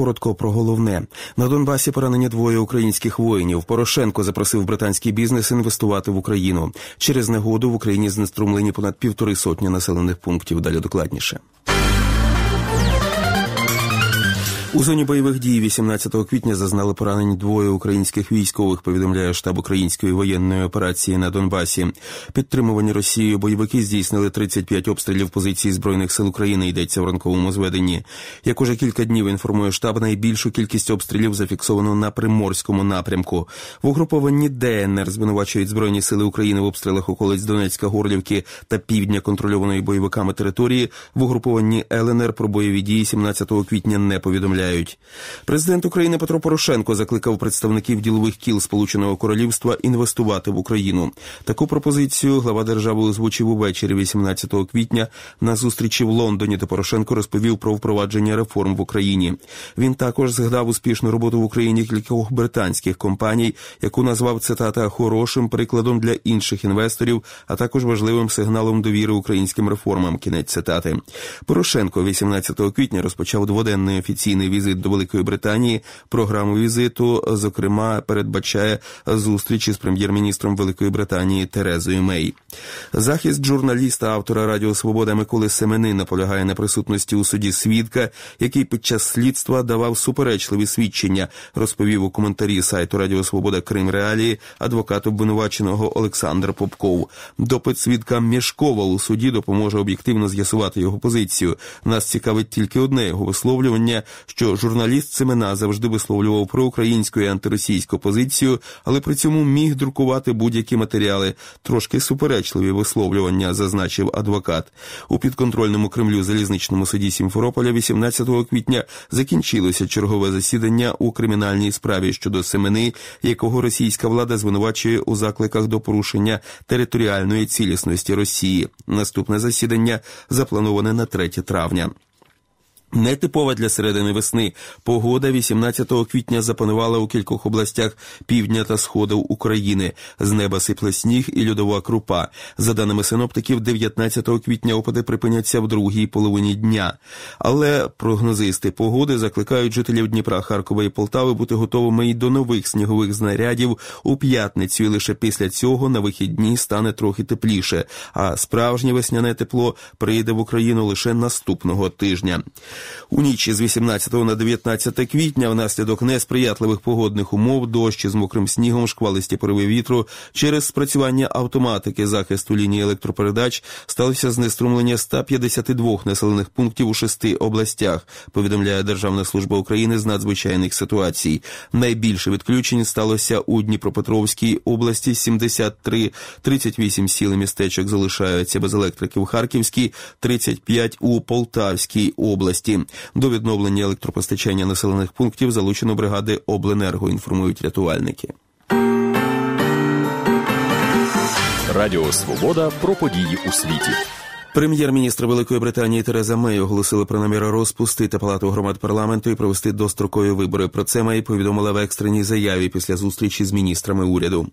Коротко про головне на Донбасі поранені двоє українських воїнів. Порошенко запросив британський бізнес інвестувати в Україну. Через негоду в Україні знеструмлені понад півтори сотні населених пунктів. Далі докладніше. У зоні бойових дій 18 квітня зазнали поранені двоє українських військових. Повідомляє штаб української воєнної операції на Донбасі. Підтримувані Росією бойовики здійснили 35 обстрілів позицій збройних сил України. Йдеться в ранковому зведенні. Як уже кілька днів інформує штаб, найбільшу кількість обстрілів зафіксовано на приморському напрямку. В угрупованні ДНР звинувачують збройні сили України в обстрілах околиць Донецька, Горлівки та півдня контрольованої бойовиками території. В угрупованні ЛНР про бойові дії 17 квітня не повідомляють повідомляють. Президент України Петро Порошенко закликав представників ділових кіл Сполученого Королівства інвестувати в Україну. Таку пропозицію глава держави озвучив увечері 18 квітня на зустрічі в Лондоні, де Порошенко розповів про впровадження реформ в Україні. Він також згадав успішну роботу в Україні кількох британських компаній, яку назвав цитата хорошим прикладом для інших інвесторів, а також важливим сигналом довіри українським реформам. Кінець цитати Порошенко 18 квітня розпочав дводенний офіційний візит до Великої Британії. Програму візиту, зокрема, передбачає зустрічі з прем'єр-міністром Великої Британії Терезою Мей. Захист журналіста, автора Радіо Свобода Миколи Семени наполягає на присутності у суді свідка, який під час слідства давав суперечливі свідчення, розповів у коментарі сайту Радіо Свобода Крим Реалії адвокат обвинуваченого Олександр Попков. Допит свідка Мішкова у суді допоможе об'єктивно з'ясувати його позицію. Нас цікавить тільки одне його висловлювання, що журналіст Семена завжди висловлював проукраїнську і антиросійську позицію, але при цьому міг друкувати будь-які матеріали. Трошки суперечливі висловлювання, зазначив адвокат. У підконтрольному Кремлю залізничному суді Сімферополя 18 квітня закінчилося чергове засідання у кримінальній справі щодо Семени, якого російська влада звинувачує у закликах до порушення територіальної цілісності Росії. Наступне засідання заплановане на 3 травня. Нетипова для середини весни погода 18 квітня запанувала у кількох областях півдня та сходу України. З неба сипле сніг і льодова крупа. За даними синоптиків, 19 квітня опади припиняться в другій половині дня. Але прогнозисти погоди закликають жителів Дніпра, Харкова і Полтави бути готовими й до нових снігових знарядів у п'ятницю. І лише після цього на вихідні стане трохи тепліше. А справжнє весняне тепло прийде в Україну лише наступного тижня. У ніч з 18 на 19 квітня внаслідок несприятливих погодних умов, дощі з мокрим снігом, шквалисті пориви вітру через спрацювання автоматики захисту лінії електропередач сталося знеструмлення 152 населених пунктів у шести областях. Повідомляє Державна служба України з надзвичайних ситуацій. Найбільше відключень сталося у Дніпропетровській області 73, 38 сіл і містечок залишаються без електрики в Харківській, 35 у Полтавській області області. До відновлення електропостачання населених пунктів залучено бригади обленерго. Інформують рятувальники. Радіо Свобода про події у світі. Прем'єр-міністр Великої Британії Тереза Мей оголосили про намір розпустити палату громад парламенту і провести дострокові вибори. Про це Мей повідомила в екстреній заяві після зустрічі з міністрами уряду.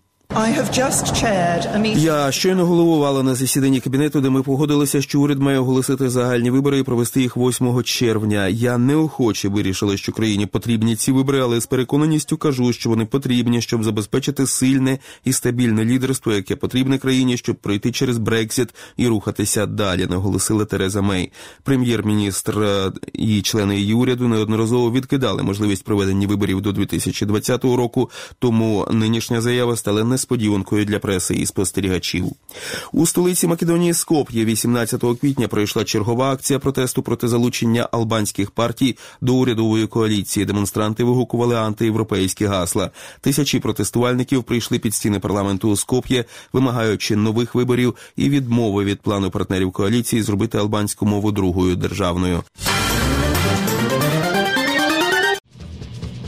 Я щойно головувала на засіданні кабінету, де ми погодилися, що уряд має оголосити загальні вибори і провести їх 8 червня. Я неохоче вирішила, що країні потрібні ці вибори, але з переконаністю кажу, що вони потрібні, щоб забезпечити сильне і стабільне лідерство, яке потрібне країні, щоб пройти через Брексіт і рухатися далі. Наголосила Тереза Мей. Прем'єр-міністр е, і члени її уряду неодноразово відкидали можливість проведення виборів до 2020 року. Тому нинішня заява стала не несподіванкою для преси і спостерігачів. У столиці Македонії Скоп'є 18 квітня пройшла чергова акція протесту проти залучення албанських партій до урядової коаліції. Демонстранти вигукували антиєвропейські гасла. Тисячі протестувальників прийшли під стіни парламенту у Скоп'є, вимагаючи нових виборів і відмови від плану партнерів коаліції зробити албанську мову другою державною.